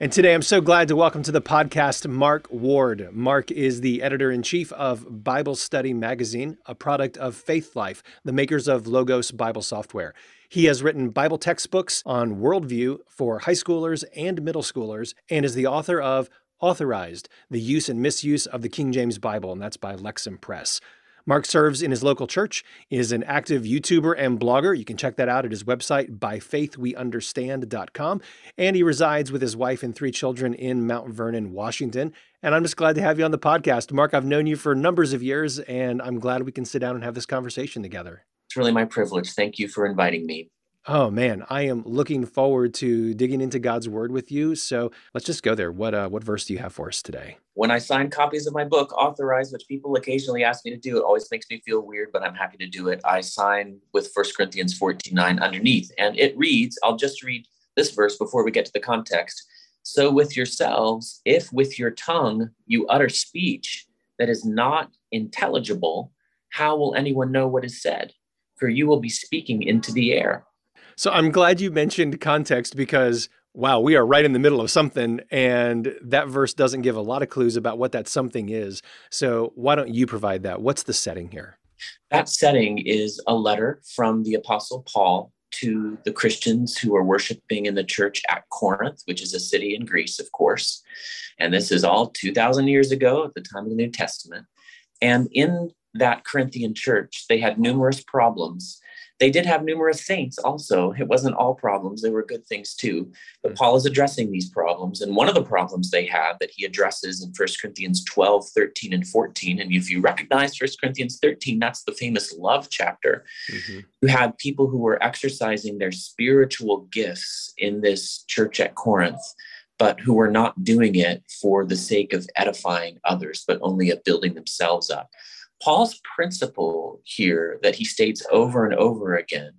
And today I'm so glad to welcome to the podcast Mark Ward. Mark is the editor in chief of Bible Study Magazine, a product of Faithlife, the makers of Logos Bible software. He has written Bible textbooks on worldview for high schoolers and middle schoolers and is the author of Authorized The Use and Misuse of the King James Bible, and that's by Lexham Press. Mark serves in his local church, is an active YouTuber and blogger. You can check that out at his website, byfaithweunderstand.com. And he resides with his wife and three children in Mount Vernon, Washington. And I'm just glad to have you on the podcast. Mark, I've known you for numbers of years, and I'm glad we can sit down and have this conversation together. It's really my privilege. Thank you for inviting me. Oh man, I am looking forward to digging into God's word with you. So let's just go there. What uh, what verse do you have for us today? When I sign copies of my book, authorized, which people occasionally ask me to do, it always makes me feel weird, but I'm happy to do it. I sign with 1 Corinthians 14 9 underneath, and it reads, I'll just read this verse before we get to the context. So with yourselves, if with your tongue you utter speech that is not intelligible, how will anyone know what is said? For you will be speaking into the air. So I'm glad you mentioned context because wow, we are right in the middle of something, and that verse doesn't give a lot of clues about what that something is. So why don't you provide that? What's the setting here? That setting is a letter from the Apostle Paul to the Christians who are worshiping in the church at Corinth, which is a city in Greece, of course. And this is all 2,000 years ago at the time of the New Testament. And in that Corinthian church, they had numerous problems they did have numerous saints also. It wasn't all problems, there were good things too. But Paul is addressing these problems. And one of the problems they have that he addresses in 1 Corinthians 12, 13, and 14. And if you recognize 1 Corinthians 13, that's the famous love chapter. Mm-hmm. You had people who were exercising their spiritual gifts in this church at Corinth but who were not doing it for the sake of edifying others, but only of building themselves up. Paul's principle here that he states over and over again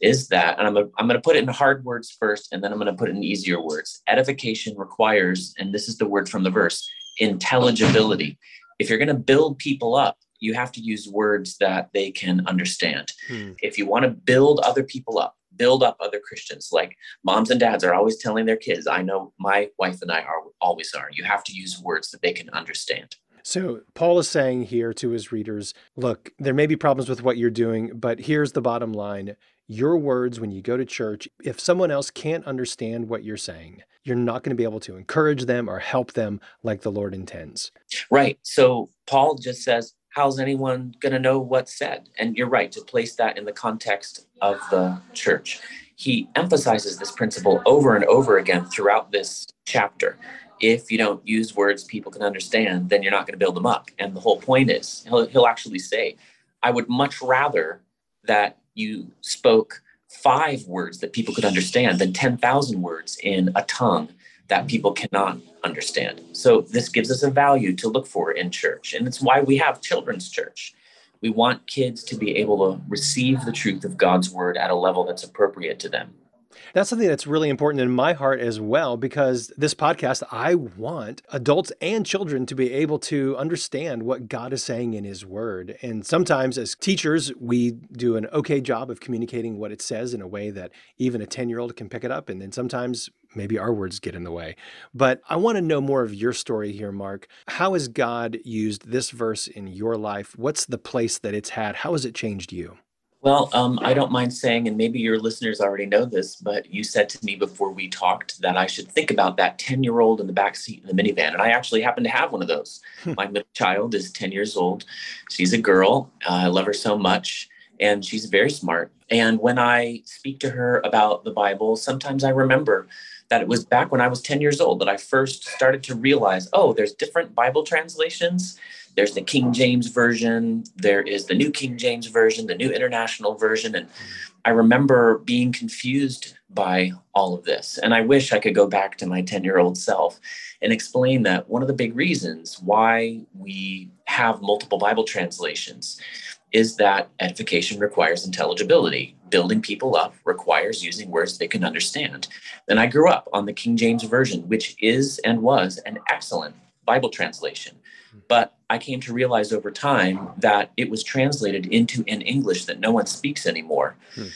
is that, and I'm, a, I'm going to put it in hard words first, and then I'm going to put it in easier words. Edification requires, and this is the word from the verse, intelligibility. If you're going to build people up, you have to use words that they can understand. Hmm. If you want to build other people up, build up other Christians, like moms and dads are always telling their kids, I know my wife and I are always are. You have to use words that they can understand. So, Paul is saying here to his readers look, there may be problems with what you're doing, but here's the bottom line. Your words when you go to church, if someone else can't understand what you're saying, you're not going to be able to encourage them or help them like the Lord intends. Right. So, Paul just says, How's anyone going to know what's said? And you're right to place that in the context of the church. He emphasizes this principle over and over again throughout this chapter if you don't use words people can understand, then you're not going to build them up. And the whole point is, he'll, he'll actually say, I would much rather that you spoke five words that people could understand than 10,000 words in a tongue that people cannot understand. So this gives us a value to look for in church. And it's why we have children's church. We want kids to be able to receive the truth of God's word at a level that's appropriate to them. That's something that's really important in my heart as well, because this podcast, I want adults and children to be able to understand what God is saying in His Word. And sometimes, as teachers, we do an okay job of communicating what it says in a way that even a 10 year old can pick it up. And then sometimes maybe our words get in the way. But I want to know more of your story here, Mark. How has God used this verse in your life? What's the place that it's had? How has it changed you? Well, um, I don't mind saying, and maybe your listeners already know this, but you said to me before we talked that I should think about that 10 year old in the back seat in the minivan. And I actually happen to have one of those. Hmm. My middle child is 10 years old. She's a girl. Uh, I love her so much. And she's very smart. And when I speak to her about the Bible, sometimes I remember that it was back when I was 10 years old that I first started to realize oh, there's different Bible translations there's the King James version, there is the New King James version, the New International version. And I remember being confused by all of this. And I wish I could go back to my 10 year old self and explain that one of the big reasons why we have multiple Bible translations is that edification requires intelligibility. Building people up requires using words they can understand. And I grew up on the King James Version, which is and was an excellent Bible translation. But I came to realize over time that it was translated into an English that no one speaks anymore. Hmm.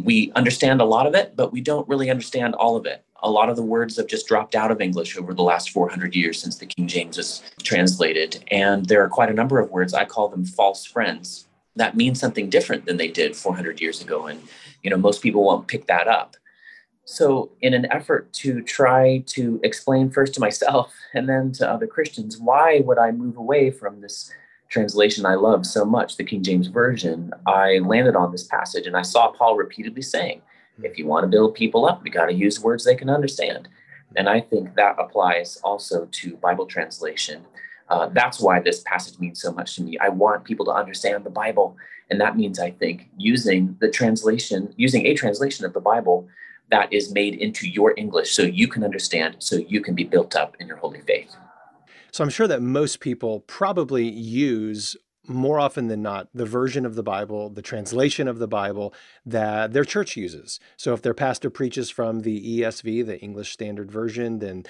We understand a lot of it, but we don't really understand all of it. A lot of the words have just dropped out of English over the last 400 years since the King James was translated. And there are quite a number of words, I call them false friends, that means something different than they did 400 years ago. And, you know, most people won't pick that up. So, in an effort to try to explain first to myself and then to other Christians, why would I move away from this translation I love so much, the King James Version? I landed on this passage and I saw Paul repeatedly saying, if you want to build people up, you got to use words they can understand. And I think that applies also to Bible translation. Uh, that's why this passage means so much to me. I want people to understand the Bible. And that means, I think, using the translation, using a translation of the Bible that is made into your English so you can understand, so you can be built up in your holy faith. So I'm sure that most people probably use more often than not the version of the Bible, the translation of the Bible that their church uses. So if their pastor preaches from the ESV, the English Standard Version, then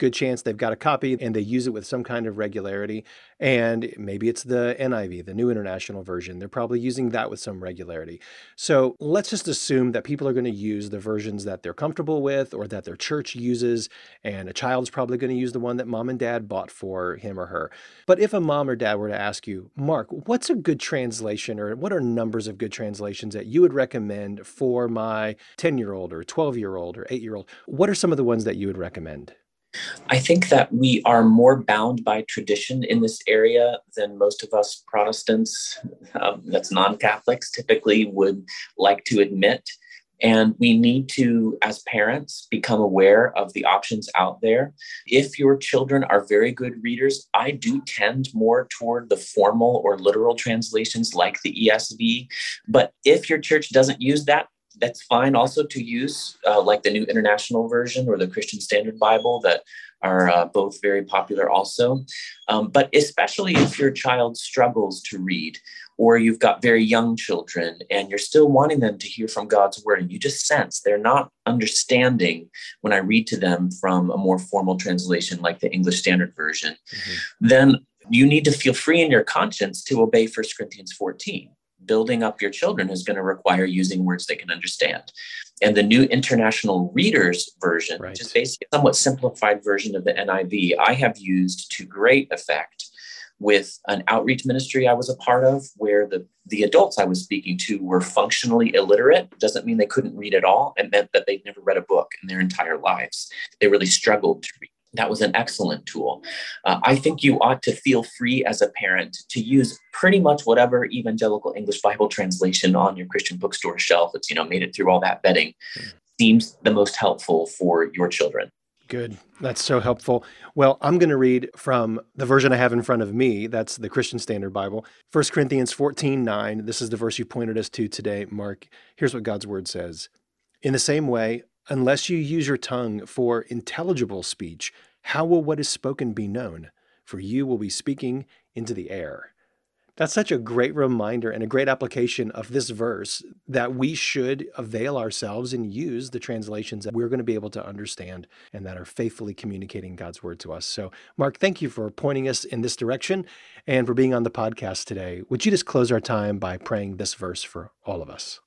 good chance they've got a copy and they use it with some kind of regularity. And maybe it's the NIV, the New International Version. They're probably using that with some regularity. So let's just assume that people are going to use the versions that they're comfortable with or that their church uses. And a child's probably going to use the one that mom and dad bought for him or her. But if a mom or dad were to ask you, Mark, what's a good translation or what are numbers of good translations that you would recommend for my 10 year old or 12 year old or 8 year old? What are some of the ones that you would recommend? I think that we are more bound by tradition in this area than most of us Protestants, um, that's non Catholics, typically would like to admit. And we need to, as parents, become aware of the options out there. If your children are very good readers, I do tend more toward the formal or literal translations like the ESV. But if your church doesn't use that, that's fine also to use, uh, like the New International Version or the Christian Standard Bible, that are uh, both very popular also. Um, but especially if your child struggles to read, or you've got very young children and you're still wanting them to hear from God's word, and you just sense they're not understanding when I read to them from a more formal translation like the English Standard Version, mm-hmm. then you need to feel free in your conscience to obey 1 Corinthians 14 building up your children is going to require using words they can understand. And the new International Readers version, right. which is basically a somewhat simplified version of the NIV, I have used to great effect with an outreach ministry I was a part of where the, the adults I was speaking to were functionally illiterate. Doesn't mean they couldn't read at all. It meant that they'd never read a book in their entire lives. They really struggled to read that was an excellent tool. Uh, I think you ought to feel free as a parent to use pretty much whatever evangelical English Bible translation on your Christian bookstore shelf that's you know made it through all that vetting seems the most helpful for your children. Good. That's so helpful. Well, I'm going to read from the version I have in front of me. That's the Christian Standard Bible. 1 Corinthians 14 9. This is the verse you pointed us to today, Mark. Here's what God's word says In the same way, Unless you use your tongue for intelligible speech, how will what is spoken be known? For you will be speaking into the air. That's such a great reminder and a great application of this verse that we should avail ourselves and use the translations that we're going to be able to understand and that are faithfully communicating God's word to us. So, Mark, thank you for pointing us in this direction and for being on the podcast today. Would you just close our time by praying this verse for all of us?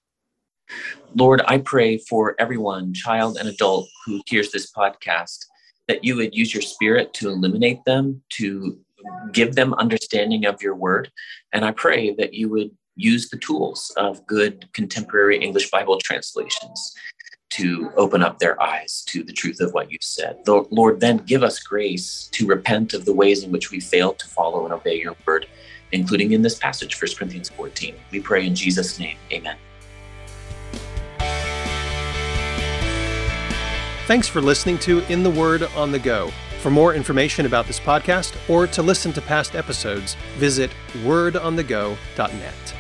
Lord, I pray for everyone, child and adult, who hears this podcast, that you would use your spirit to illuminate them, to give them understanding of your word. And I pray that you would use the tools of good contemporary English Bible translations to open up their eyes to the truth of what you've said. The Lord, then give us grace to repent of the ways in which we failed to follow and obey your word, including in this passage, 1 Corinthians 14. We pray in Jesus' name. Amen. Thanks for listening to In the Word on the Go. For more information about this podcast or to listen to past episodes, visit wordonthego.net.